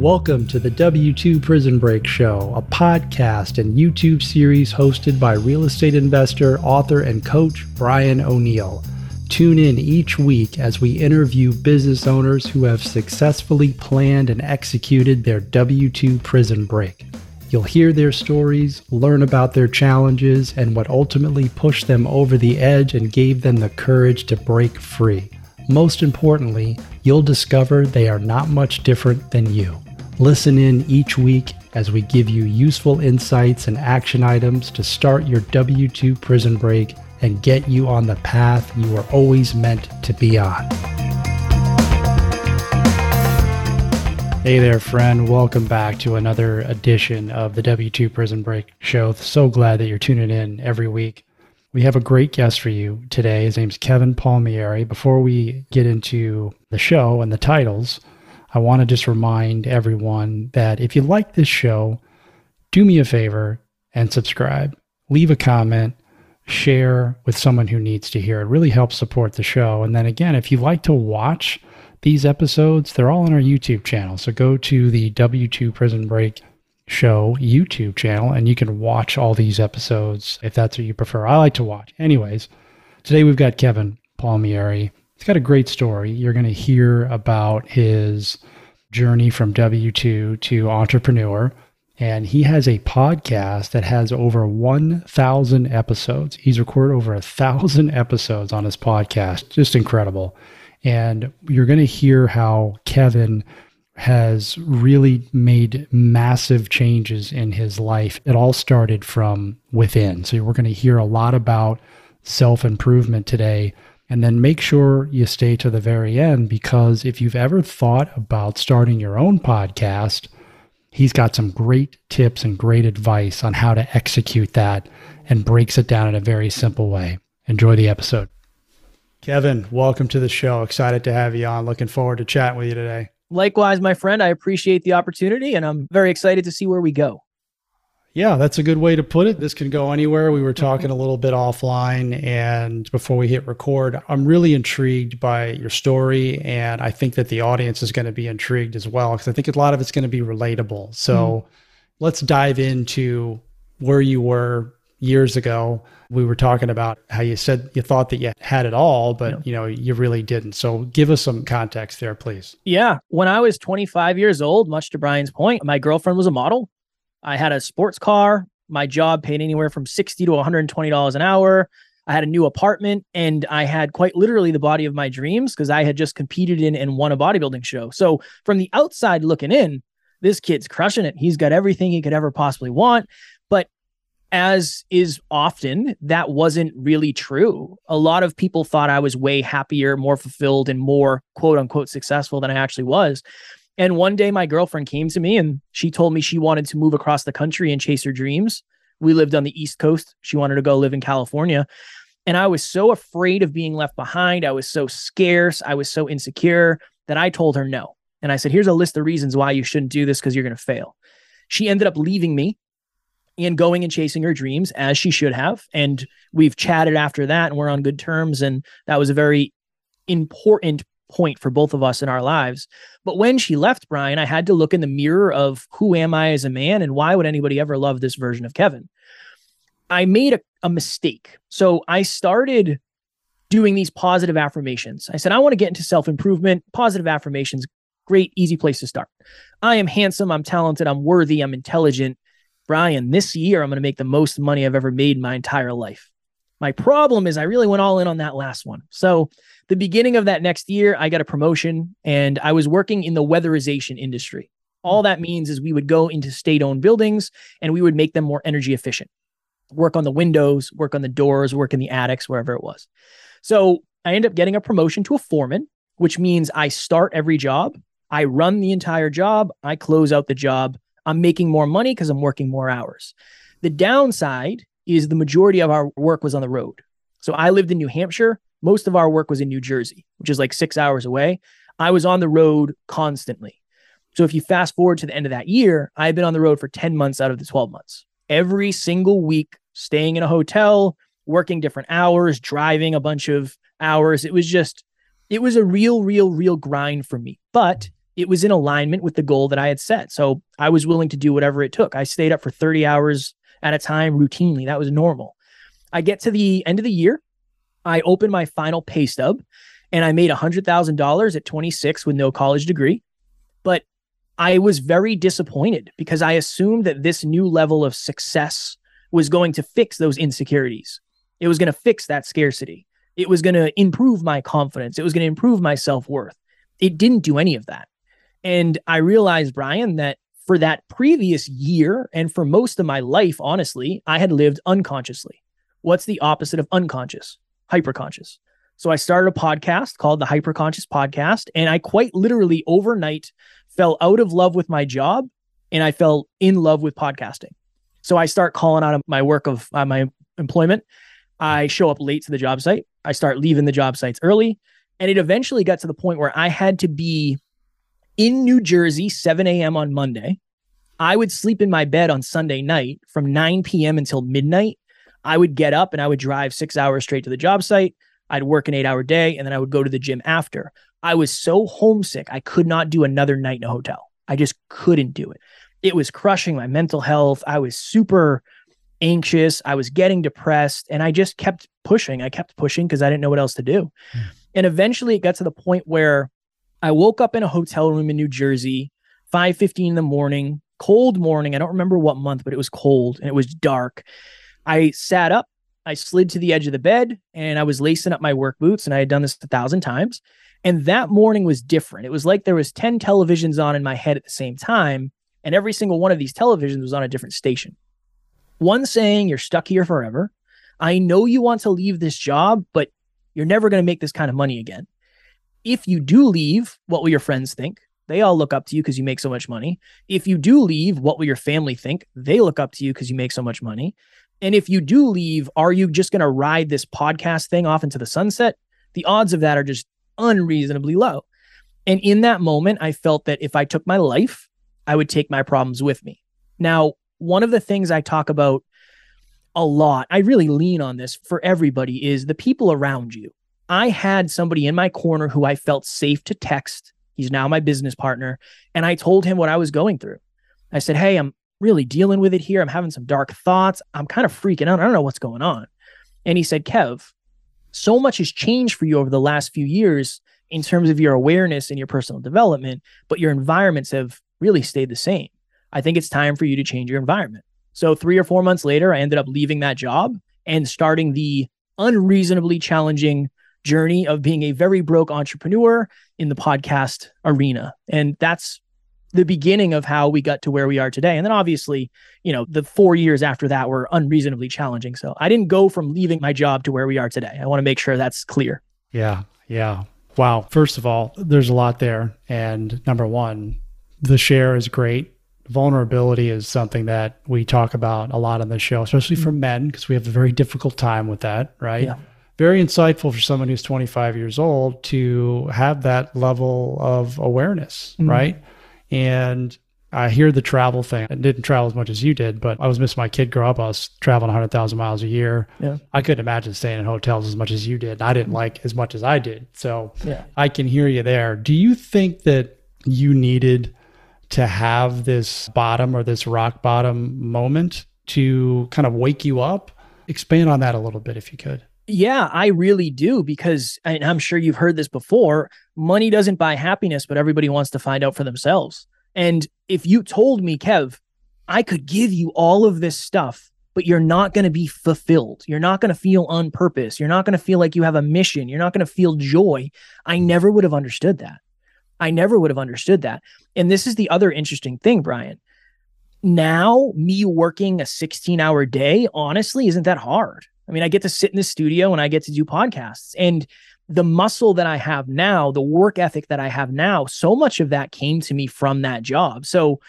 Welcome to the W2 Prison Break Show, a podcast and YouTube series hosted by real estate investor, author, and coach Brian O'Neill. Tune in each week as we interview business owners who have successfully planned and executed their W 2 prison break. You'll hear their stories, learn about their challenges, and what ultimately pushed them over the edge and gave them the courage to break free. Most importantly, you'll discover they are not much different than you. Listen in each week as we give you useful insights and action items to start your W 2 prison break and get you on the path you were always meant to be on. Hey there, friend. Welcome back to another edition of the W 2 Prison Break Show. So glad that you're tuning in every week. We have a great guest for you today. His name's Kevin Palmieri. Before we get into the show and the titles, I want to just remind everyone that if you like this show, do me a favor and subscribe. Leave a comment, share with someone who needs to hear. It really helps support the show. And then again, if you like to watch these episodes, they're all on our YouTube channel. So go to the W2 Prison Break Show YouTube channel and you can watch all these episodes if that's what you prefer. I like to watch. Anyways, today we've got Kevin Palmieri he's got a great story. You're going to hear about his journey from W 2 to entrepreneur. And he has a podcast that has over 1,000 episodes. He's recorded over a thousand episodes on his podcast. Just incredible. And you're going to hear how Kevin has really made massive changes in his life. It all started from within. So we're going to hear a lot about self improvement today and then make sure you stay to the very end because if you've ever thought about starting your own podcast, he's got some great tips and great advice on how to execute that and breaks it down in a very simple way. Enjoy the episode. Kevin, welcome to the show. Excited to have you on. Looking forward to chatting with you today. Likewise, my friend, I appreciate the opportunity and I'm very excited to see where we go. Yeah, that's a good way to put it. This can go anywhere. We were talking a little bit offline and before we hit record. I'm really intrigued by your story and I think that the audience is going to be intrigued as well because I think a lot of it's going to be relatable. So, mm. let's dive into where you were years ago. We were talking about how you said you thought that you had it all, but yeah. you know, you really didn't. So, give us some context there, please. Yeah, when I was 25 years old, much to Brian's point, my girlfriend was a model I had a sports car. My job paid anywhere from 60 to $120 an hour. I had a new apartment and I had quite literally the body of my dreams because I had just competed in and won a bodybuilding show. So from the outside looking in, this kid's crushing it. He's got everything he could ever possibly want. But as is often, that wasn't really true. A lot of people thought I was way happier, more fulfilled, and more quote unquote successful than I actually was. And one day my girlfriend came to me and she told me she wanted to move across the country and chase her dreams. We lived on the East Coast. She wanted to go live in California. And I was so afraid of being left behind. I was so scarce. I was so insecure that I told her no. And I said, here's a list of reasons why you shouldn't do this because you're going to fail. She ended up leaving me and going and chasing her dreams as she should have. And we've chatted after that and we're on good terms. And that was a very important point for both of us in our lives. But when she left Brian, I had to look in the mirror of who am I as a man and why would anybody ever love this version of Kevin? I made a, a mistake. So I started doing these positive affirmations. I said, I want to get into self improvement, positive affirmations, great, easy place to start. I am handsome, I'm talented, I'm worthy, I'm intelligent. Brian, this year I'm going to make the most money I've ever made in my entire life. My problem is I really went all in on that last one. So, the beginning of that next year, I got a promotion and I was working in the weatherization industry. All that means is we would go into state owned buildings and we would make them more energy efficient, work on the windows, work on the doors, work in the attics, wherever it was. So, I end up getting a promotion to a foreman, which means I start every job, I run the entire job, I close out the job. I'm making more money because I'm working more hours. The downside is the majority of our work was on the road. So I lived in New Hampshire. Most of our work was in New Jersey, which is like six hours away. I was on the road constantly. So if you fast forward to the end of that year, I had been on the road for 10 months out of the 12 months. Every single week, staying in a hotel, working different hours, driving a bunch of hours. It was just, it was a real, real, real grind for me. But it was in alignment with the goal that I had set. So I was willing to do whatever it took. I stayed up for 30 hours at a time routinely. That was normal. I get to the end of the year. I open my final pay stub and I made $100,000 at 26 with no college degree. But I was very disappointed because I assumed that this new level of success was going to fix those insecurities. It was going to fix that scarcity. It was going to improve my confidence. It was going to improve my self worth. It didn't do any of that. And I realized, Brian, that for that previous year and for most of my life, honestly, I had lived unconsciously. What's the opposite of unconscious? Hyperconscious. So I started a podcast called the Hyperconscious Podcast. And I quite literally overnight fell out of love with my job and I fell in love with podcasting. So I start calling out of my work of uh, my employment. I show up late to the job site. I start leaving the job sites early. And it eventually got to the point where I had to be in New Jersey, 7 a.m. on Monday. I would sleep in my bed on Sunday night from 9 p.m. until midnight. I would get up and I would drive six hours straight to the job site. I'd work an eight hour day and then I would go to the gym after. I was so homesick, I could not do another night in a hotel. I just couldn't do it. It was crushing my mental health. I was super anxious. I was getting depressed and I just kept pushing. I kept pushing because I didn't know what else to do. Mm. And eventually it got to the point where I woke up in a hotel room in New Jersey, 5:15 in the morning, cold morning. I don't remember what month, but it was cold and it was dark. I sat up, I slid to the edge of the bed, and I was lacing up my work boots. And I had done this a thousand times. And that morning was different. It was like there was 10 televisions on in my head at the same time, and every single one of these televisions was on a different station. One saying, You're stuck here forever. I know you want to leave this job, but you're never going to make this kind of money again. If you do leave, what will your friends think? They all look up to you because you make so much money. If you do leave, what will your family think? They look up to you because you make so much money. And if you do leave, are you just going to ride this podcast thing off into the sunset? The odds of that are just unreasonably low. And in that moment, I felt that if I took my life, I would take my problems with me. Now, one of the things I talk about a lot, I really lean on this for everybody, is the people around you. I had somebody in my corner who I felt safe to text. He's now my business partner. And I told him what I was going through. I said, Hey, I'm really dealing with it here. I'm having some dark thoughts. I'm kind of freaking out. I don't know what's going on. And he said, Kev, so much has changed for you over the last few years in terms of your awareness and your personal development, but your environments have really stayed the same. I think it's time for you to change your environment. So, three or four months later, I ended up leaving that job and starting the unreasonably challenging journey of being a very broke entrepreneur in the podcast arena. And that's the beginning of how we got to where we are today. And then obviously, you know, the four years after that were unreasonably challenging. So I didn't go from leaving my job to where we are today. I want to make sure that's clear. Yeah. Yeah. Wow. First of all, there's a lot there. And number one, the share is great. Vulnerability is something that we talk about a lot on the show, especially for mm-hmm. men, because we have a very difficult time with that, right? Yeah. Very insightful for someone who's 25 years old to have that level of awareness, mm-hmm. right? And I hear the travel thing. I didn't travel as much as you did, but I was missing my kid grow up. I was traveling 100,000 miles a year. Yeah. I couldn't imagine staying in hotels as much as you did. I didn't like as much as I did. So yeah. I can hear you there. Do you think that you needed to have this bottom or this rock bottom moment to kind of wake you up? Expand on that a little bit if you could. Yeah, I really do because I'm sure you've heard this before. Money doesn't buy happiness, but everybody wants to find out for themselves. And if you told me, Kev, I could give you all of this stuff, but you're not going to be fulfilled. You're not going to feel on purpose. You're not going to feel like you have a mission. You're not going to feel joy. I never would have understood that. I never would have understood that. And this is the other interesting thing, Brian. Now, me working a 16 hour day, honestly, isn't that hard. I mean, I get to sit in the studio and I get to do podcasts. And the muscle that I have now, the work ethic that I have now, so much of that came to me from that job. So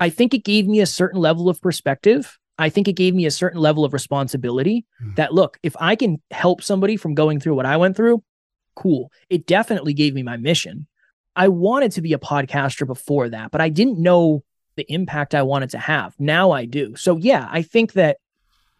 I think it gave me a certain level of perspective. I think it gave me a certain level of responsibility mm. that look, if I can help somebody from going through what I went through, cool. It definitely gave me my mission. I wanted to be a podcaster before that, but I didn't know the impact I wanted to have. Now I do. So yeah, I think that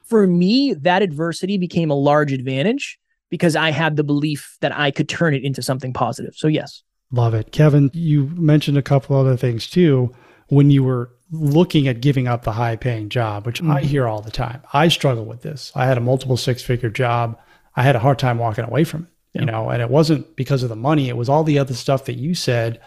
for me, that adversity became a large advantage because I had the belief that I could turn it into something positive. So, yes. Love it. Kevin, you mentioned a couple other things too. When you were looking at giving up the high paying job, which mm-hmm. I hear all the time, I struggle with this. I had a multiple six figure job. I had a hard time walking away from it, yeah. you know, and it wasn't because of the money. It was all the other stuff that you said,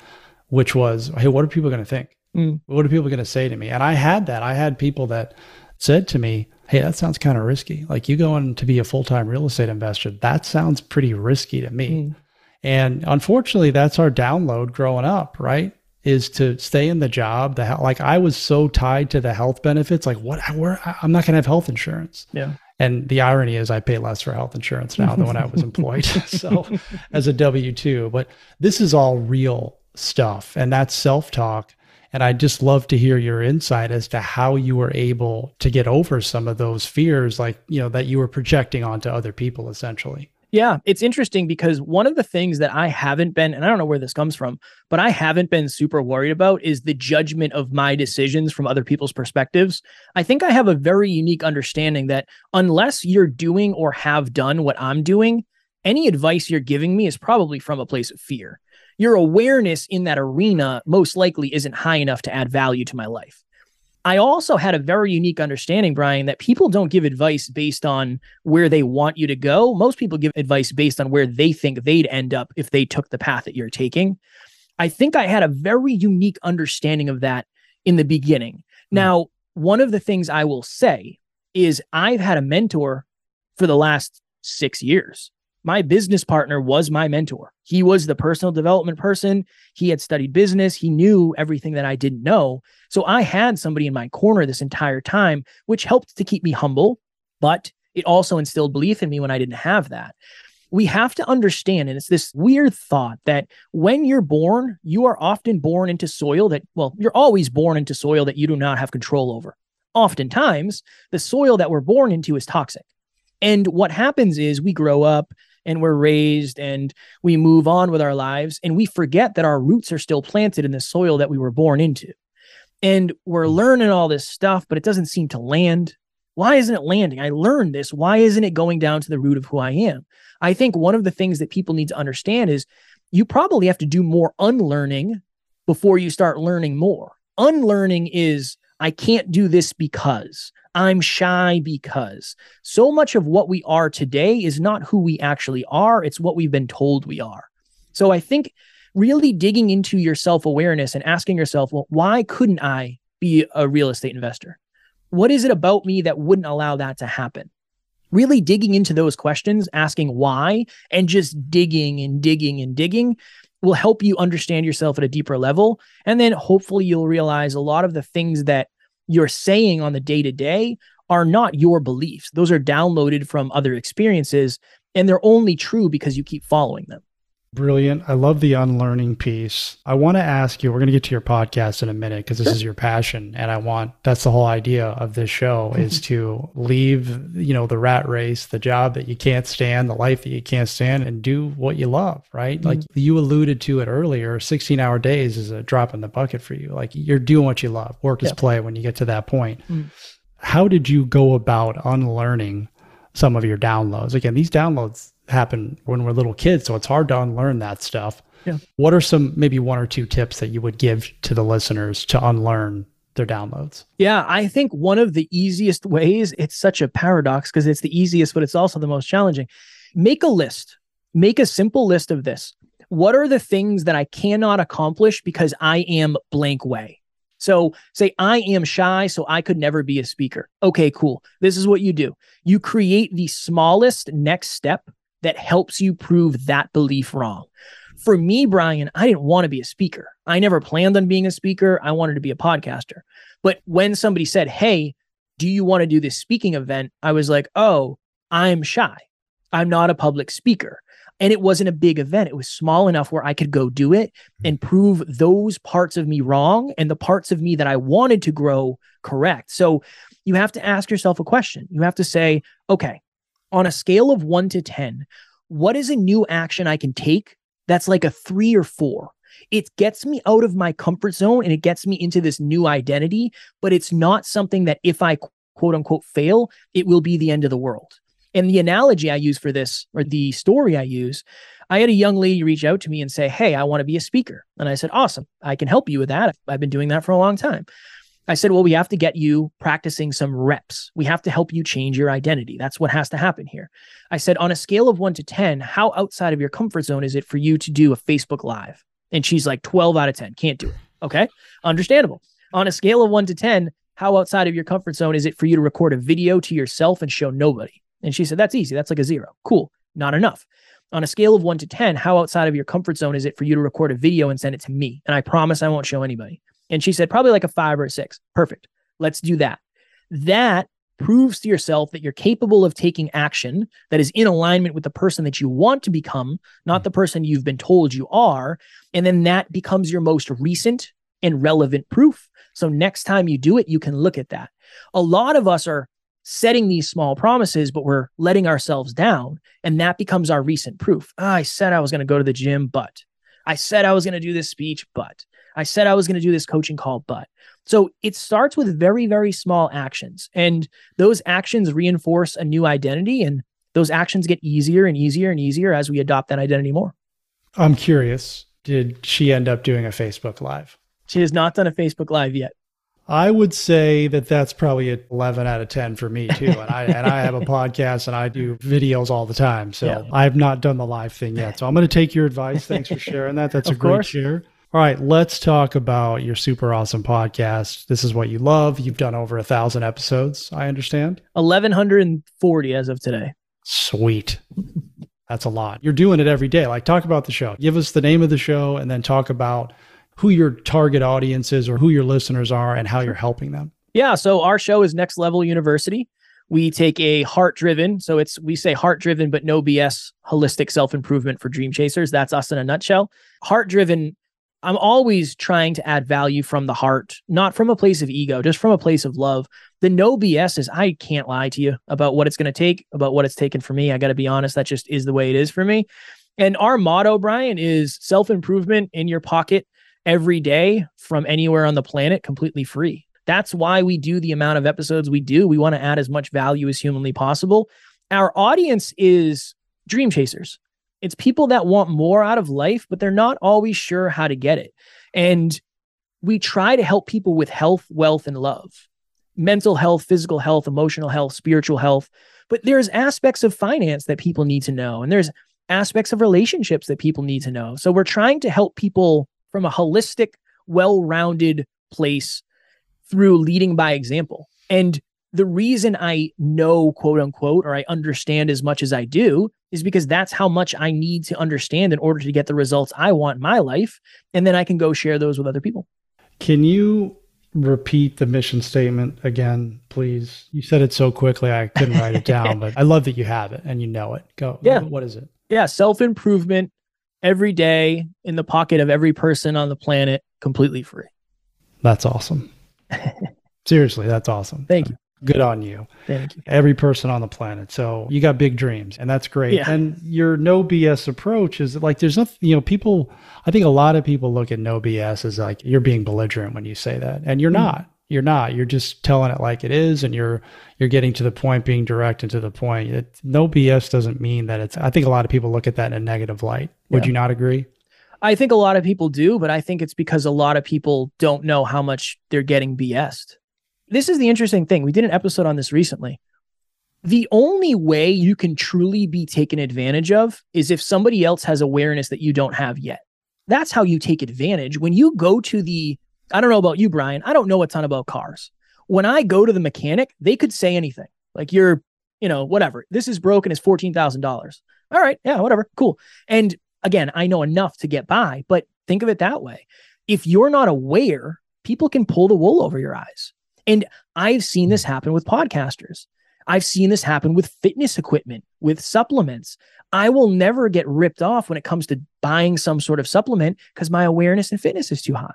which was, Hey, what are people going to think? Mm. What are people going to say to me? And I had that. I had people that said to me, Hey, that sounds kind of risky. Like you going to be a full time real estate investor, that sounds pretty risky to me. Mm. And unfortunately, that's our download growing up, right? Is to stay in the job. The like I was so tied to the health benefits. Like what? Where I'm not going to have health insurance. Yeah. And the irony is, I pay less for health insurance now than when I was employed. so, as a W two, but this is all real stuff, and that's self talk. And I'd just love to hear your insight as to how you were able to get over some of those fears, like you know that you were projecting onto other people, essentially. Yeah, it's interesting because one of the things that I haven't been, and I don't know where this comes from, but I haven't been super worried about is the judgment of my decisions from other people's perspectives. I think I have a very unique understanding that unless you're doing or have done what I'm doing, any advice you're giving me is probably from a place of fear. Your awareness in that arena most likely isn't high enough to add value to my life. I also had a very unique understanding, Brian, that people don't give advice based on where they want you to go. Most people give advice based on where they think they'd end up if they took the path that you're taking. I think I had a very unique understanding of that in the beginning. Mm-hmm. Now, one of the things I will say is I've had a mentor for the last six years my business partner was my mentor. He was the personal development person. He had studied business. He knew everything that I didn't know. So I had somebody in my corner this entire time, which helped to keep me humble, but it also instilled belief in me when I didn't have that. We have to understand, and it's this weird thought that when you're born, you are often born into soil that, well, you're always born into soil that you do not have control over. Oftentimes, the soil that we're born into is toxic. And what happens is we grow up, and we're raised and we move on with our lives and we forget that our roots are still planted in the soil that we were born into. And we're hmm. learning all this stuff, but it doesn't seem to land. Why isn't it landing? I learned this. Why isn't it going down to the root of who I am? I think one of the things that people need to understand is you probably have to do more unlearning before you start learning more. Unlearning is I can't do this because I'm shy because so much of what we are today is not who we actually are, it's what we've been told we are. So I think really digging into your self awareness and asking yourself, well, why couldn't I be a real estate investor? What is it about me that wouldn't allow that to happen? Really digging into those questions, asking why, and just digging and digging and digging will help you understand yourself at a deeper level. And then hopefully you'll realize a lot of the things that you're saying on the day to day are not your beliefs. Those are downloaded from other experiences and they're only true because you keep following them. Brilliant. I love the unlearning piece. I want to ask you, we're going to get to your podcast in a minute because this sure. is your passion. And I want, that's the whole idea of this show mm-hmm. is to leave, you know, the rat race, the job that you can't stand, the life that you can't stand and do what you love, right? Mm-hmm. Like you alluded to it earlier, 16 hour days is a drop in the bucket for you. Like you're doing what you love. Work is play when you get to that point. Mm-hmm. How did you go about unlearning some of your downloads? Again, these downloads, happen when we're little kids. So it's hard to unlearn that stuff. Yeah. What are some maybe one or two tips that you would give to the listeners to unlearn their downloads? Yeah, I think one of the easiest ways, it's such a paradox because it's the easiest, but it's also the most challenging. Make a list, make a simple list of this. What are the things that I cannot accomplish because I am blank way? So, say I am shy, so I could never be a speaker. Okay, cool. This is what you do you create the smallest next step that helps you prove that belief wrong. For me, Brian, I didn't want to be a speaker. I never planned on being a speaker. I wanted to be a podcaster. But when somebody said, Hey, do you want to do this speaking event? I was like, Oh, I'm shy. I'm not a public speaker. And it wasn't a big event. It was small enough where I could go do it hmm. and prove those parts of me wrong and the parts of me that I wanted to grow correct. So you have to ask yourself a question. You have to say, okay, on a scale of one to 10, what is a new action I can take that's like a three or four? It gets me out of my comfort zone and it gets me into this new identity, but it's not something that if I quote unquote fail, it will be the end of the world. And the analogy I use for this, or the story I use, I had a young lady reach out to me and say, Hey, I want to be a speaker. And I said, Awesome. I can help you with that. I've been doing that for a long time. I said, Well, we have to get you practicing some reps. We have to help you change your identity. That's what has to happen here. I said, On a scale of one to 10, how outside of your comfort zone is it for you to do a Facebook Live? And she's like, 12 out of 10, can't do it. Okay. Understandable. On a scale of one to 10, how outside of your comfort zone is it for you to record a video to yourself and show nobody? And she said, That's easy. That's like a zero. Cool. Not enough. On a scale of one to 10, how outside of your comfort zone is it for you to record a video and send it to me? And I promise I won't show anybody. And she said, probably like a five or a six. Perfect. Let's do that. That proves to yourself that you're capable of taking action that is in alignment with the person that you want to become, not the person you've been told you are. And then that becomes your most recent and relevant proof. So next time you do it, you can look at that. A lot of us are setting these small promises, but we're letting ourselves down. And that becomes our recent proof. Oh, I said I was going to go to the gym, but I said I was going to do this speech, but I said I was going to do this coaching call, but. So it starts with very, very small actions. And those actions reinforce a new identity. And those actions get easier and easier and easier as we adopt that identity more. I'm curious. Did she end up doing a Facebook Live? She has not done a Facebook Live yet. I would say that that's probably an 11 out of 10 for me too. And I and I have a podcast and I do videos all the time. So yeah. I've not done the live thing yet. So I'm going to take your advice. Thanks for sharing that. That's a great course. share. All right, let's talk about your super awesome podcast. This is what you love. You've done over a thousand episodes, I understand. 1,140 as of today. Sweet. That's a lot. You're doing it every day. Like, talk about the show. Give us the name of the show and then talk about who your target audience is or who your listeners are and how you're helping them. Yeah. So, our show is Next Level University. We take a heart driven, so it's we say heart driven, but no BS holistic self improvement for dream chasers. That's us in a nutshell. Heart driven I'm always trying to add value from the heart, not from a place of ego, just from a place of love. The no BS is I can't lie to you about what it's going to take, about what it's taken for me. I got to be honest, that just is the way it is for me. And our motto, Brian, is self improvement in your pocket every day from anywhere on the planet, completely free. That's why we do the amount of episodes we do. We want to add as much value as humanly possible. Our audience is dream chasers. It's people that want more out of life, but they're not always sure how to get it. And we try to help people with health, wealth, and love mental health, physical health, emotional health, spiritual health. But there's aspects of finance that people need to know, and there's aspects of relationships that people need to know. So we're trying to help people from a holistic, well rounded place through leading by example. And the reason I know, quote unquote, or I understand as much as I do is because that's how much I need to understand in order to get the results I want in my life. And then I can go share those with other people. Can you repeat the mission statement again, please? You said it so quickly, I couldn't write it down, but I love that you have it and you know it. Go. Yeah. What is it? Yeah. Self improvement every day in the pocket of every person on the planet, completely free. That's awesome. Seriously, that's awesome. Thank you. Good on you. Thank you. Every person on the planet. So you got big dreams, and that's great. Yeah. And your no BS approach is like there's nothing, you know, people, I think a lot of people look at no BS as like you're being belligerent when you say that. And you're mm. not. You're not. You're just telling it like it is, and you're you're getting to the point, being direct and to the point. It, no BS doesn't mean that it's. I think a lot of people look at that in a negative light. Would yeah. you not agree? I think a lot of people do, but I think it's because a lot of people don't know how much they're getting BS'd this is the interesting thing. We did an episode on this recently. The only way you can truly be taken advantage of is if somebody else has awareness that you don't have yet. That's how you take advantage. When you go to the, I don't know about you, Brian, I don't know a ton about cars. When I go to the mechanic, they could say anything like, you're, you know, whatever. This is broken, it's $14,000. All right. Yeah, whatever. Cool. And again, I know enough to get by, but think of it that way. If you're not aware, people can pull the wool over your eyes. And I've seen this happen with podcasters. I've seen this happen with fitness equipment, with supplements. I will never get ripped off when it comes to buying some sort of supplement because my awareness and fitness is too high.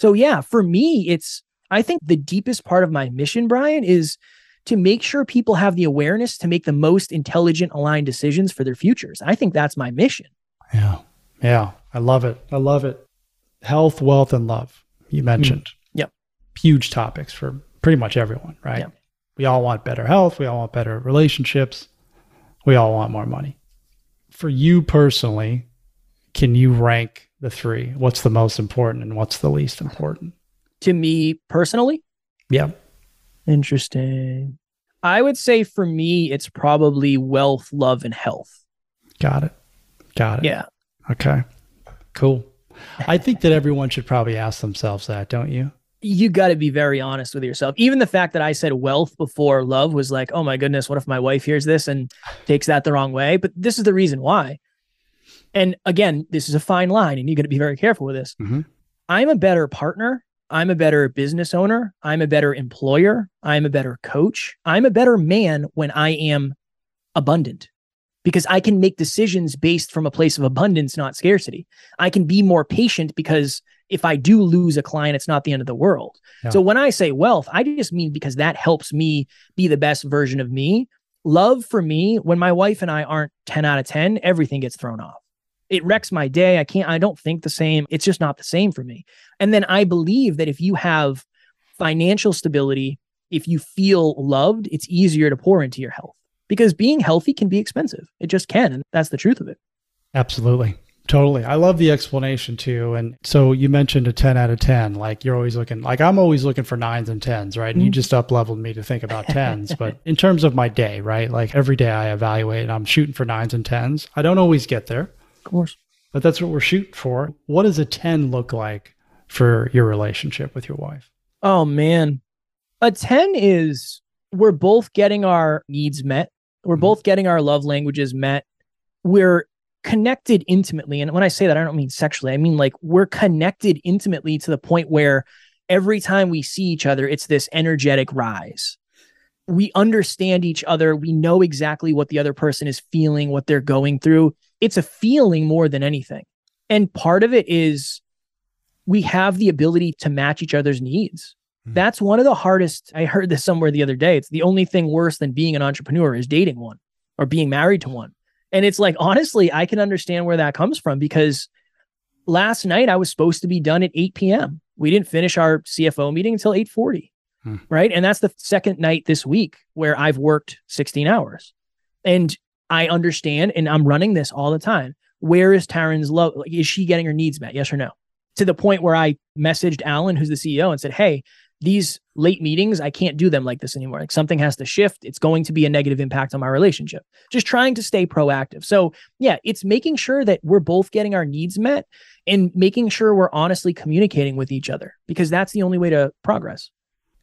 So, yeah, for me, it's, I think the deepest part of my mission, Brian, is to make sure people have the awareness to make the most intelligent, aligned decisions for their futures. I think that's my mission. Yeah. Yeah. I love it. I love it. Health, wealth, and love, you mentioned. Mm. Yep. Huge topics for pretty much everyone, right? Yeah. We all want better health. We all want better relationships. We all want more money. For you personally, can you rank the three? What's the most important and what's the least important? To me personally? Yeah. Interesting. I would say for me, it's probably wealth, love, and health. Got it. Got it. Yeah. Okay. Cool. I think that everyone should probably ask themselves that, don't you? You got to be very honest with yourself. Even the fact that I said wealth before love was like, oh my goodness, what if my wife hears this and takes that the wrong way? But this is the reason why. And again, this is a fine line, and you got to be very careful with this. Mm-hmm. I'm a better partner. I'm a better business owner. I'm a better employer. I'm a better coach. I'm a better man when I am abundant because I can make decisions based from a place of abundance, not scarcity. I can be more patient because if I do lose a client, it's not the end of the world. Yeah. So when I say wealth, I just mean because that helps me be the best version of me. Love for me, when my wife and I aren't 10 out of 10, everything gets thrown off. It wrecks my day. I can't, I don't think the same. It's just not the same for me. And then I believe that if you have financial stability, if you feel loved, it's easier to pour into your health because being healthy can be expensive. It just can. And that's the truth of it. Absolutely. Totally. I love the explanation too. And so you mentioned a 10 out of 10. Like you're always looking, like I'm always looking for nines and tens, right? And mm-hmm. you just up leveled me to think about tens. but in terms of my day, right? Like every day I evaluate and I'm shooting for nines and tens. I don't always get there. Of course. But that's what we're shooting for. What does a 10 look like for your relationship with your wife? Oh, man. A 10 is we're both getting our needs met, we're mm-hmm. both getting our love languages met. We're connected intimately. And when I say that, I don't mean sexually. I mean like we're connected intimately to the point where every time we see each other, it's this energetic rise. We understand each other. We know exactly what the other person is feeling, what they're going through. It's a feeling more than anything. And part of it is we have the ability to match each other's needs. Mm-hmm. That's one of the hardest. I heard this somewhere the other day. It's the only thing worse than being an entrepreneur is dating one or being married to one. And it's like, honestly, I can understand where that comes from because last night I was supposed to be done at 8 p.m. We didn't finish our CFO meeting until 8:40. Hmm. Right. And that's the second night this week where I've worked 16 hours. And I understand and I'm running this all the time. Where is Taryn's love? Like, is she getting her needs met? Yes or no? To the point where I messaged Alan, who's the CEO, and said, Hey, these late meetings, I can't do them like this anymore. Like something has to shift. It's going to be a negative impact on my relationship. Just trying to stay proactive. So, yeah, it's making sure that we're both getting our needs met and making sure we're honestly communicating with each other because that's the only way to progress.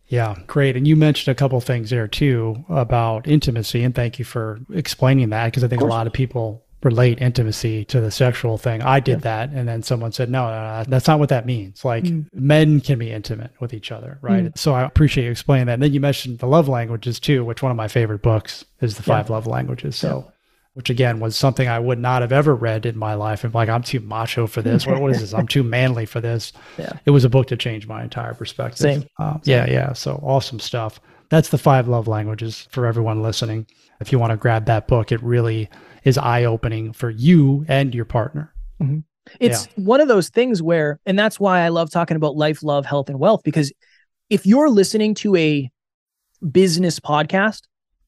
Yeah, great. And you mentioned a couple things there too about intimacy. And thank you for explaining that because I think a lot of people relate intimacy to the sexual thing. I did yeah. that. And then someone said, no, no, no, that's not what that means. Like mm. men can be intimate with each other, right? Mm. So I appreciate you explaining that. And then you mentioned the love languages too, which one of my favorite books is The Five yeah. Love Languages. So, yeah. which again was something I would not have ever read in my life. And like, I'm too macho for this. what, what is this? I'm too manly for this. Yeah. It was a book to change my entire perspective. Same. Um, Same. Yeah. Yeah. So awesome stuff. That's the five love languages for everyone listening. If you want to grab that book, it really is eye opening for you and your partner. Mm-hmm. It's yeah. one of those things where, and that's why I love talking about life, love, health, and wealth, because if you're listening to a business podcast,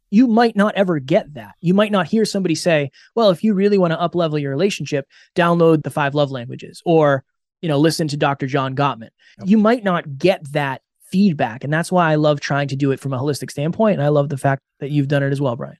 you might not ever get that. You might not hear somebody say, well, if you really want to up level your relationship, download the five love languages or, you know, listen to Dr. John Gottman. Yep. You might not get that feedback. And that's why I love trying to do it from a holistic standpoint. And I love the fact that you've done it as well, Brian.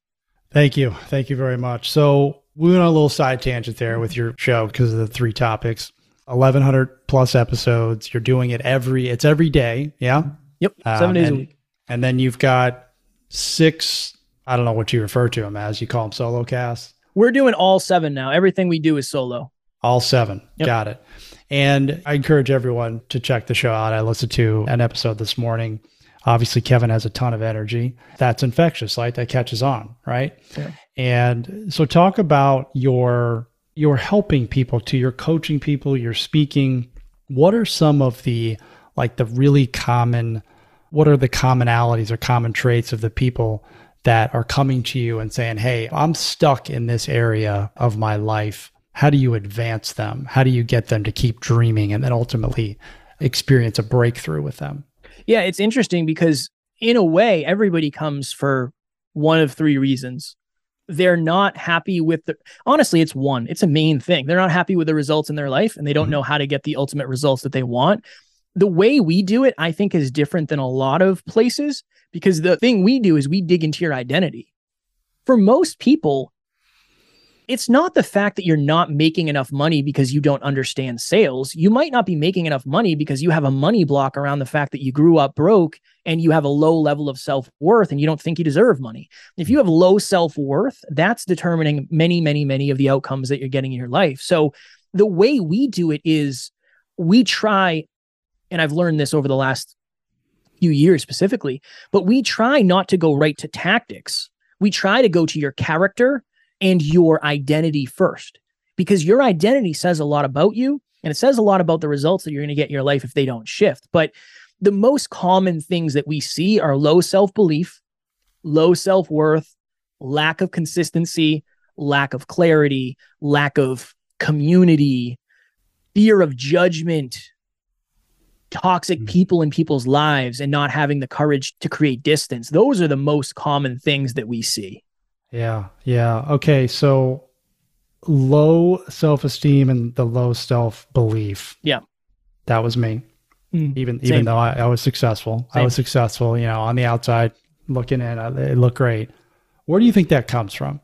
Thank you. Thank you very much. So we went on a little side tangent there with your show because of the three topics. 1100 plus episodes. You're doing it every, it's every day. Yeah. Yep. Seven um, days and, a week. And then you've got six, I don't know what you refer to them as. You call them solo casts. We're doing all seven now. Everything we do is solo. All seven. Yep. Got it. And I encourage everyone to check the show out. I listened to an episode this morning Obviously, Kevin has a ton of energy. That's infectious, right? That catches on, right? Yeah. And so talk about your you're helping people to you're coaching people, you're speaking. What are some of the like the really common what are the commonalities or common traits of the people that are coming to you and saying, Hey, I'm stuck in this area of my life. How do you advance them? How do you get them to keep dreaming and then ultimately experience a breakthrough with them? Yeah, it's interesting because in a way, everybody comes for one of three reasons. they're not happy with the honestly it's one it's a main thing they're not happy with the results in their life and they don't mm-hmm. know how to get the ultimate results that they want the way we do it i think is different than a lot of places because the thing we do is we dig into your identity for most people it's not the fact that you're not making enough money because you don't understand sales. You might not be making enough money because you have a money block around the fact that you grew up broke and you have a low level of self worth and you don't think you deserve money. If you have low self worth, that's determining many, many, many of the outcomes that you're getting in your life. So the way we do it is we try, and I've learned this over the last few years specifically, but we try not to go right to tactics. We try to go to your character and your identity first because your identity says a lot about you and it says a lot about the results that you're going to get in your life if they don't shift. But the most common things that we see are low self belief, low self worth, lack of consistency, lack of clarity, lack of community, fear of judgment, toxic mm. people in people's lives, and not having the courage to create distance. Those are the most common things that we see. Yeah. Yeah. Okay. So low self esteem and the low self belief. Yeah. That was me. Mm, even same. even though I, I was successful, same. I was successful. You know, on the outside looking in, it looked great. Where do you think that comes from?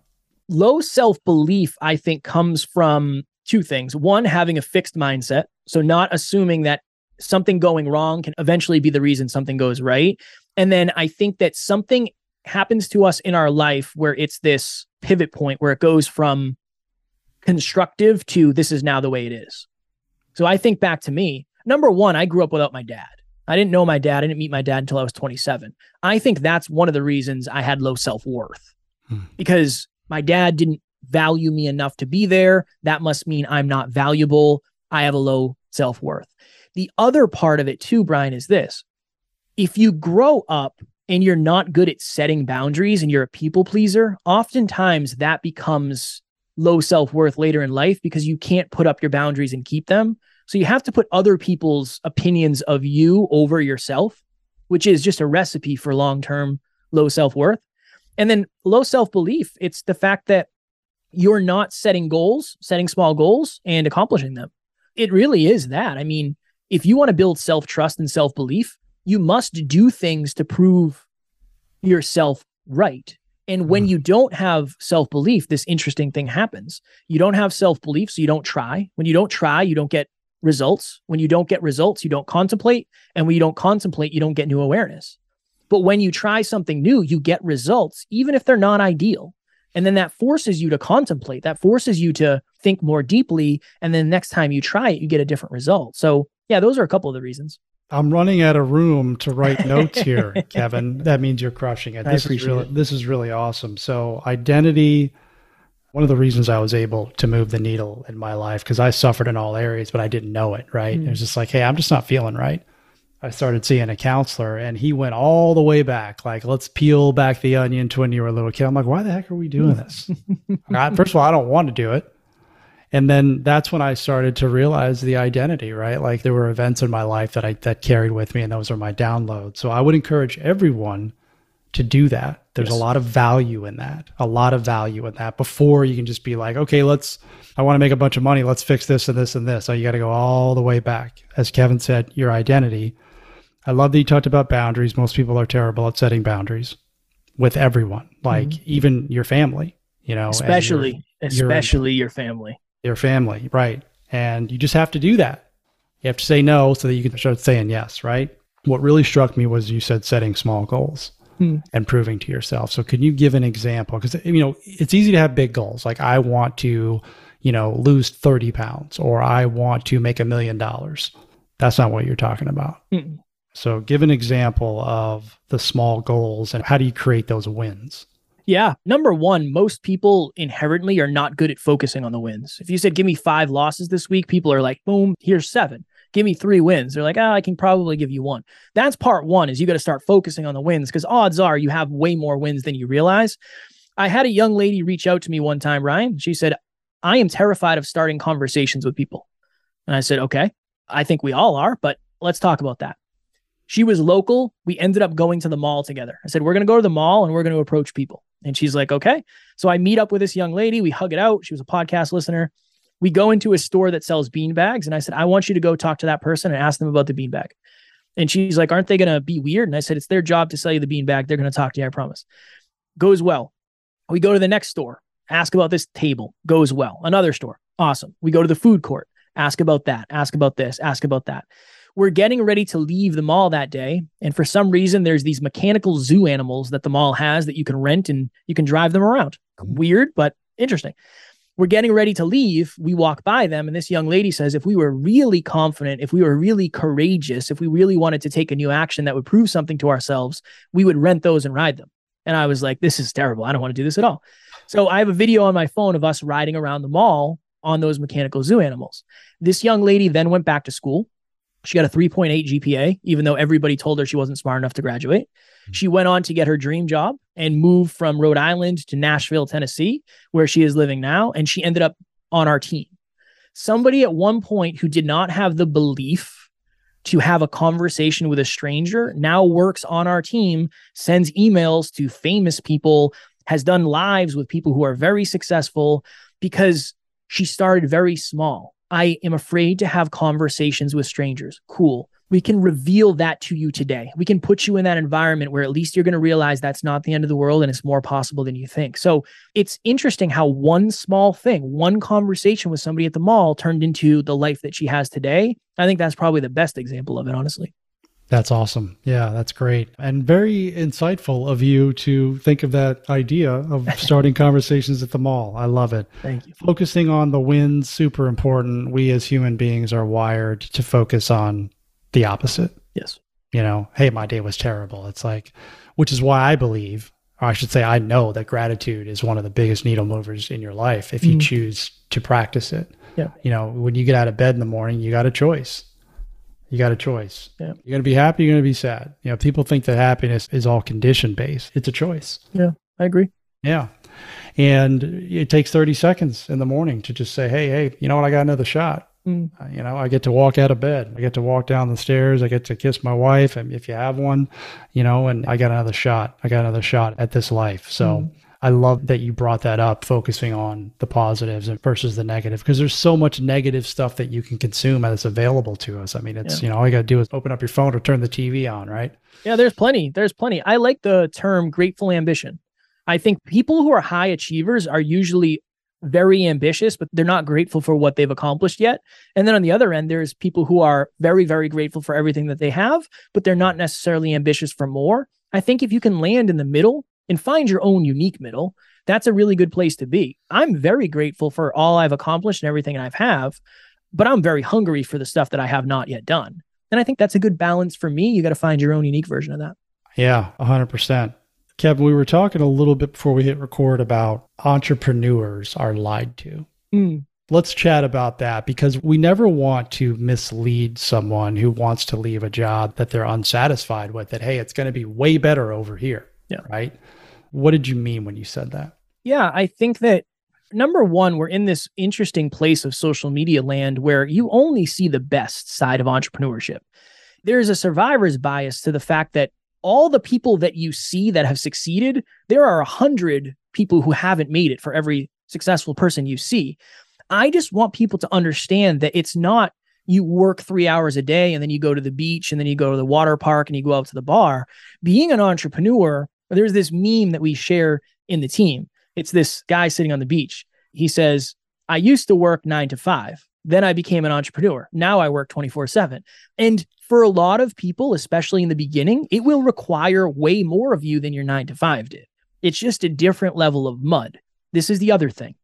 Low self belief, I think, comes from two things. One, having a fixed mindset, so not assuming that something going wrong can eventually be the reason something goes right. And then I think that something happens to us in our life where it's this pivot point where it goes from constructive to this is now the way it is. So I think back to me. Number one, I grew up without my dad. I didn't know my dad. I didn't meet my dad until I was 27. I think that's one of the reasons I had low self worth hmm. because my dad didn't value me enough to be there. That must mean I'm not valuable. I have a low self worth. The other part of it, too, Brian, is this if you grow up and you're not good at setting boundaries and you're a people pleaser, oftentimes that becomes low self worth later in life because you can't put up your boundaries and keep them. So you have to put other people's opinions of you over yourself, which is just a recipe for long term low self worth. And then low self belief, it's the fact that you're not setting goals, setting small goals and accomplishing them. It really is that. I mean, if you want to build self trust and self belief, you must do things to prove yourself right. And when mm-hmm. you don't have self belief, this interesting thing happens. You don't have self belief, so you don't try. When you don't try, you don't get results. When you don't get results, you don't contemplate. And when you don't contemplate, you don't get new awareness. But when you try something new, you get results, even if they're not ideal. And then that forces you to contemplate, that forces you to think more deeply. And then next time you try it, you get a different result. So, yeah, those are a couple of the reasons. I'm running out of room to write notes here, Kevin. That means you're crushing it. This is really it. this is really awesome. So identity one of the reasons I was able to move the needle in my life because I suffered in all areas, but I didn't know it. Right? Mm. It was just like, hey, I'm just not feeling right. I started seeing a counselor, and he went all the way back. Like, let's peel back the onion to when you were a little kid. I'm like, why the heck are we doing this? First of all, I don't want to do it. And then that's when I started to realize the identity, right? Like there were events in my life that I that carried with me and those are my downloads. So I would encourage everyone to do that. There's yes. a lot of value in that. A lot of value in that before you can just be like, okay, let's I want to make a bunch of money, let's fix this and this and this. So you got to go all the way back. As Kevin said, your identity. I love that you talked about boundaries. Most people are terrible at setting boundaries with everyone, like mm-hmm. even your family, you know, especially especially your family your family, right? And you just have to do that. You have to say no so that you can start saying yes, right? What really struck me was you said setting small goals hmm. and proving to yourself. So, can you give an example? Because, you know, it's easy to have big goals. Like, I want to, you know, lose 30 pounds or I want to make a million dollars. That's not what you're talking about. Hmm. So, give an example of the small goals and how do you create those wins? Yeah. Number one, most people inherently are not good at focusing on the wins. If you said, give me five losses this week, people are like, boom, here's seven. Give me three wins. They're like, oh, I can probably give you one. That's part one is you got to start focusing on the wins because odds are you have way more wins than you realize. I had a young lady reach out to me one time, Brian. She said, I am terrified of starting conversations with people. And I said, okay, I think we all are, but let's talk about that She was local. We ended up going to the mall together. I said, We're going to go to the mall and we're going to approach people. And she's like, Okay. So I meet up with this young lady. We hug it out. She was a podcast listener. We go into a store that sells bean bags. And I said, I want you to go talk to that person and ask them about the bean bag. And she's like, Aren't they going to be weird? And I said, It's their job to sell you the bean bag. They're going to talk to you, I promise. Goes well. We go to the next store, ask about this table. Goes well. Another store. Awesome. We go to the food court, ask about that, ask about this, ask about that. We're getting ready to leave the mall that day. And for some reason, there's these mechanical zoo animals that the mall has that you can rent and you can drive them around. Weird, but interesting we're getting ready to leave. We walk by them, and this young lady says, If we were really confident, if we were really courageous, if we really wanted to take a new action that would prove something to ourselves, we would rent those and ride them. And I was like, This is terrible. I don't want to do this at all. So I have a video on my phone of us riding around the mall on those mechanical zoo animals. This young lady then went back to school. She got a 3.8 GPA, even though everybody told her she wasn't smart enough to graduate. Hmm. She went on to get her dream job and moved from Rhode Island to Nashville, Tennessee, where she is living now. And she ended up on our team. Somebody at one point who did not have the belief to have a conversation with a stranger now works on our team, sends emails to famous people, has done lives with people who are very successful because she started very small. I am afraid to have conversations with strangers. Cool we can reveal that to you today. We can put you in that environment where at least you're going to realize that's not the end of the world and it's more possible than you think. So it's interesting how one small thing, one conversation with somebody at the mall turned into the life that she has today. I think that's probably the best example of it, honestly. That's awesome. Yeah, that's great. And very insightful of you to think of that idea of starting conversations at the mall. I love it. Thank you. Focusing on the wins, super important. We as human beings are wired to focus on the opposite. Yes. You know, hey, my day was terrible. It's like, which is why I believe, or I should say, I know that gratitude is one of the biggest needle movers in your life if you mm. choose to practice it. Yeah. You know, when you get out of bed in the morning, you got a choice. You got a choice. Yeah. You're going to be happy, you're going to be sad. You know, people think that happiness is all condition based. It's a choice. Yeah, I agree. Yeah. And it takes 30 seconds in the morning to just say, hey, hey, you know what? I got another shot. Mm. Uh, you know, I get to walk out of bed. I get to walk down the stairs. I get to kiss my wife, and if you have one, you know, and I got another shot. I got another shot at this life. So. Mm. I love that you brought that up, focusing on the positives versus the negative, because there's so much negative stuff that you can consume that's available to us. I mean, it's, yeah. you know, all you got to do is open up your phone or turn the TV on, right? Yeah, there's plenty. There's plenty. I like the term grateful ambition. I think people who are high achievers are usually very ambitious, but they're not grateful for what they've accomplished yet. And then on the other end, there's people who are very, very grateful for everything that they have, but they're not necessarily ambitious for more. I think if you can land in the middle and find your own unique middle, that's a really good place to be. I'm very grateful for all I've accomplished and everything I've have, but I'm very hungry for the stuff that I have not yet done. And I think that's a good balance for me. You got to find your own unique version of that. Yeah, 100%. Kevin, we were talking a little bit before we hit record about entrepreneurs are lied to. Mm. Let's chat about that because we never want to mislead someone who wants to leave a job that they're unsatisfied with, that, hey, it's going to be way better over here. Yeah. Right. What did you mean when you said that? Yeah. I think that number one, we're in this interesting place of social media land where you only see the best side of entrepreneurship. There's a survivor's bias to the fact that all the people that you see that have succeeded, there are a hundred people who haven't made it for every successful person you see. I just want people to understand that it's not you work three hours a day and then you go to the beach and then you go to the water park and you go out to the bar. Being an entrepreneur, there's this meme that we share in the team. It's this guy sitting on the beach. He says, I used to work nine to five. Then I became an entrepreneur. Now I work 24 7. And for a lot of people, especially in the beginning, it will require way more of you than your nine to five did. It's just a different level of mud. This is the other thing.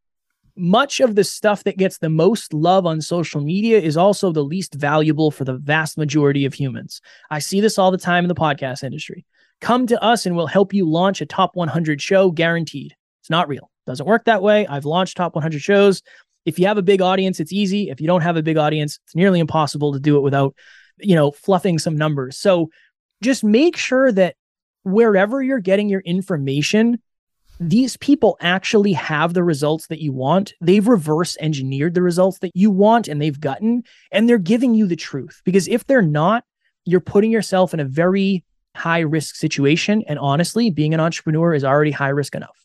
Much of the stuff that gets the most love on social media is also the least valuable for the vast majority of humans. I see this all the time in the podcast industry. Come to us and we'll help you launch a top 100 show guaranteed. It's not real. Doesn't work that way. I've launched top 100 shows. If you have a big audience, it's easy. If you don't have a big audience, it's nearly impossible to do it without, you know, fluffing some numbers. So just make sure that wherever you're getting your information, these people actually have the results that you want. They've reverse engineered the results that you want and they've gotten, and they're giving you the truth. Because if they're not, you're putting yourself in a very high risk situation. And honestly, being an entrepreneur is already high risk enough.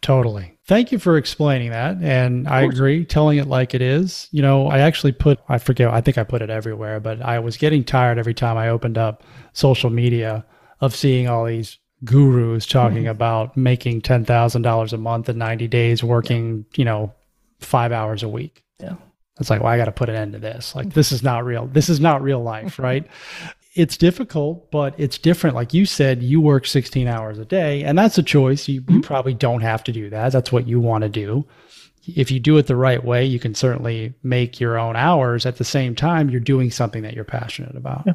Totally. Thank you for explaining that. And I agree, telling it like it is. You know, I actually put, I forget, I think I put it everywhere, but I was getting tired every time I opened up social media of seeing all these gurus talking mm-hmm. about making $10,000 a month in 90 days, working, you know, five hours a week. Yeah. It's like, well, I got to put an end to this. Like, this is not real. This is not real life, right? It's difficult, but it's different. Like you said, you work 16 hours a day, and that's a choice. You, mm-hmm. you probably don't have to do that. That's what you want to do. If you do it the right way, you can certainly make your own hours. At the same time, you're doing something that you're passionate about. Yeah.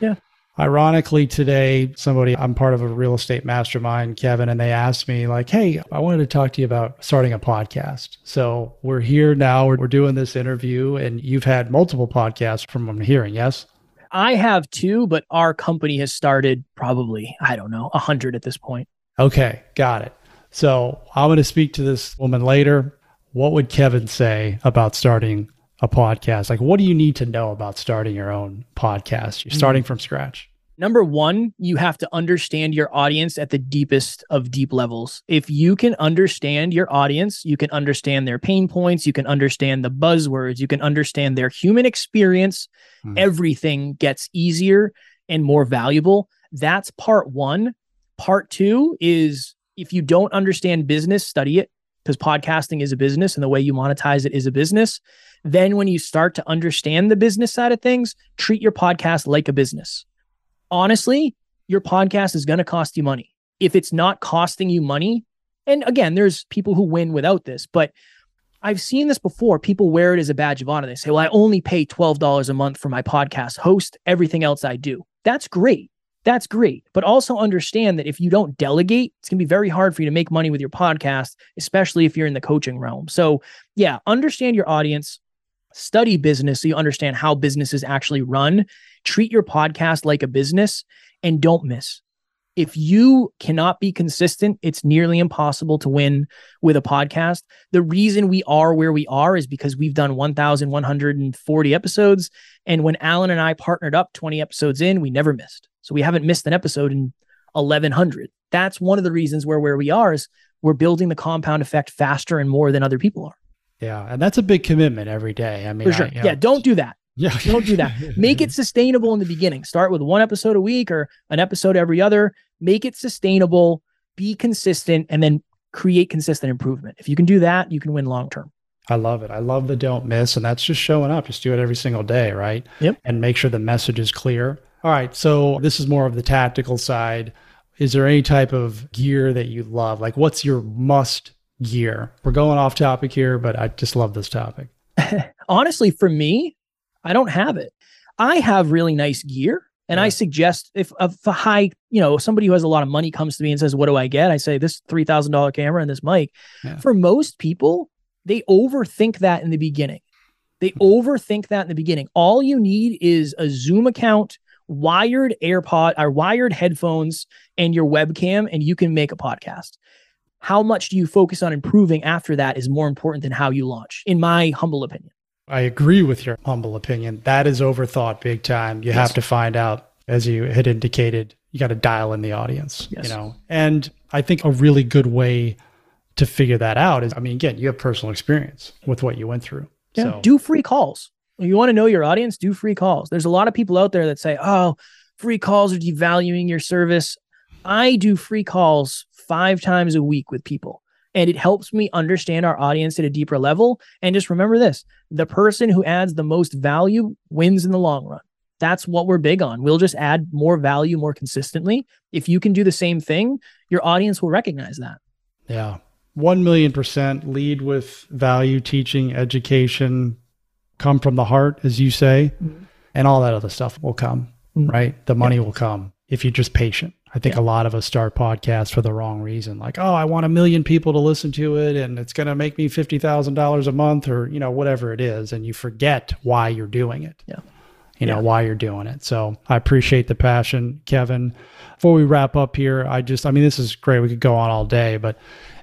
yeah. Ironically, today, somebody, I'm part of a real estate mastermind, Kevin, and they asked me, like, hey, I wanted to talk to you about starting a podcast. So we're here now, we're, we're doing this interview, and you've had multiple podcasts from what I'm hearing, yes? I have two, but our company has started probably, I don't know, a hundred at this point. Okay, got it. So I'm going to speak to this woman later. What would Kevin say about starting a podcast? Like, what do you need to know about starting your own podcast? You're mm-hmm. starting from scratch. Number one, you have to understand your audience at the deepest of deep levels. If you can understand your audience, you can understand their pain points, you can understand the buzzwords, you can understand their human experience, mm. everything gets easier and more valuable. That's part one. Part two is if you don't understand business, study it because podcasting is a business and the way you monetize it is a business. Then, when you start to understand the business side of things, treat your podcast like a business honestly, your podcast is going to cost you money. If it's not costing you money, and again, there's people who win without this, but I've seen this before. People wear it as a badge of honor. They say, well, I only pay $12 a month for my podcast host, everything else I do. That's great. That's great. But also understand that if you don't delegate, it's going to be very hard for you to make money with your podcast, especially if you're in the coaching realm. So, yeah, understand your audience, study business so you understand how businesses actually run treat your podcast like a business and don't miss. If you cannot be consistent, it's nearly impossible to win with a podcast. The reason we are where we are is because we've done 1,140 episodes. And when Alan and I partnered up 20 episodes in, we never missed. So we haven't missed an episode in 1,100. That's one of the reasons where where we are is we're building the compound effect faster and more than other people are. Yeah, and that's a big commitment every day. I mean, for sure. I, know, yeah, don't do that. Yeah. Don't do that. Make it sustainable in the beginning. Start with one episode a week or an episode every other. Make it sustainable, be consistent, and then create consistent improvement. If you can do that, you can win long term. I love it. I love the don't miss. And that's just showing up. Just do it every single day, right? Yep. And make sure the message is clear. All right. So this is more of the tactical side. Is there any type of gear that you love? Like, what's your must gear? We're going off topic here, but I just love this topic. Honestly, for me, I don't have it. I have really nice gear. And yeah. I suggest if, if a high, you know, somebody who has a lot of money comes to me and says, What do I get? I say, This $3,000 camera and this mic. Yeah. For most people, they overthink that in the beginning. They hmm. overthink that in the beginning. All you need is a Zoom account, wired AirPod or wired headphones, and your webcam, and you can make a podcast. How much do you focus on improving after that is more important than how you launch, in my humble opinion. I agree with your humble opinion. That is overthought big time. You yes. have to find out, as you had indicated, you got to dial in the audience, yes. you know. And I think a really good way to figure that out is, I mean, again, you have personal experience with what you went through. Yeah. So. Do free calls. You want to know your audience? Do free calls. There's a lot of people out there that say, oh, free calls are devaluing your service. I do free calls five times a week with people and it helps me understand our audience at a deeper level. And just remember this the person who adds the most value wins in the long run. That's what we're big on. We'll just add more value more consistently. If you can do the same thing, your audience will recognize that. Yeah. 1 million percent lead with value, teaching, education, come from the heart, as you say, mm-hmm. and all that other stuff will come, mm-hmm. right? The money yeah. will come if you're just patient. I think yeah. a lot of us start podcasts for the wrong reason. Like, oh, I want a million people to listen to it and it's going to make me $50,000 a month or, you know, whatever it is. And you forget why you're doing it. Yeah. You know, yeah. why you're doing it. So I appreciate the passion, Kevin. Before we wrap up here, I just, I mean, this is great. We could go on all day, but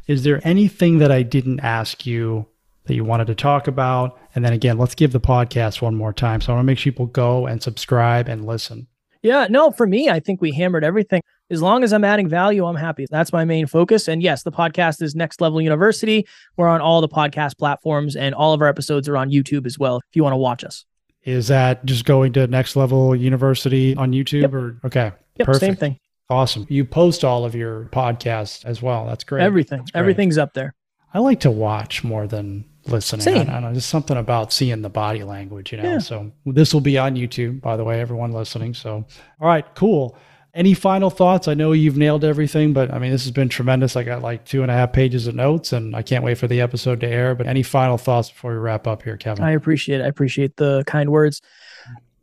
is there anything that I didn't ask you that you wanted to talk about? And then again, let's give the podcast one more time. So I want to make sure people go and subscribe and listen. Yeah, no, for me, I think we hammered everything. As long as I'm adding value, I'm happy. That's my main focus. And yes, the podcast is Next Level University. We're on all the podcast platforms and all of our episodes are on YouTube as well if you want to watch us. Is that just going to Next Level University on YouTube Yep. or okay? Yep, Perfect. same thing. Awesome. You post all of your podcasts as well. That's great. Everything. That's great. Everything's up there. I like to watch more than listening. Same. I, I don't know, just something about seeing the body language, you know. Yeah. So this will be on YouTube, by the way, everyone listening. So, all right, cool. Any final thoughts? I know you've nailed everything, but I mean, this has been tremendous. I got like two and a half pages of notes, and I can't wait for the episode to air. But any final thoughts before we wrap up here, Kevin? I appreciate it. I appreciate the kind words.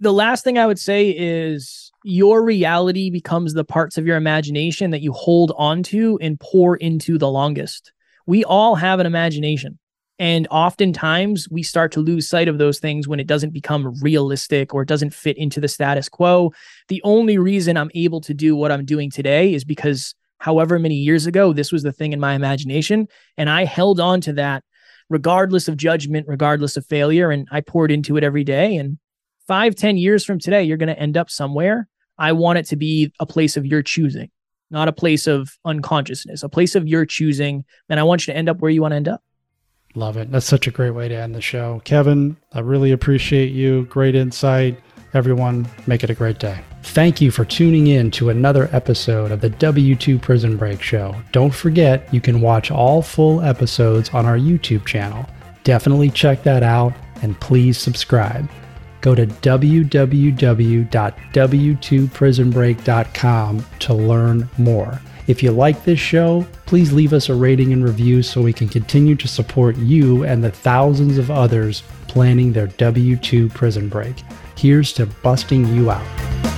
The last thing I would say is your reality becomes the parts of your imagination that you hold onto and pour into the longest. We all have an imagination. And oftentimes we start to lose sight of those things when it doesn't become realistic or it doesn't fit into the status quo. The only reason I'm able to do what I'm doing today is because however many years ago, this was the thing in my imagination. And I held on to that regardless of judgment, regardless of failure. And I poured into it every day. And five, ten years from today, you're going to end up somewhere. I want it to be a place of your choosing, not a place of unconsciousness, a place of your choosing. And I want you to end up where you want to end up. Love it. That's such a great way to end the show. Kevin, I really appreciate you. Great insight. Everyone, make it a great day. Thank you for tuning in to another episode of the W2 Prison Break Show. Don't forget, you can watch all full episodes on our YouTube channel. Definitely check that out and please subscribe. Go to www.w2prisonbreak.com to learn more. If you like this show, please leave us a rating and review so we can continue to support you and the thousands of others planning their W 2 prison break. Here's to busting you out.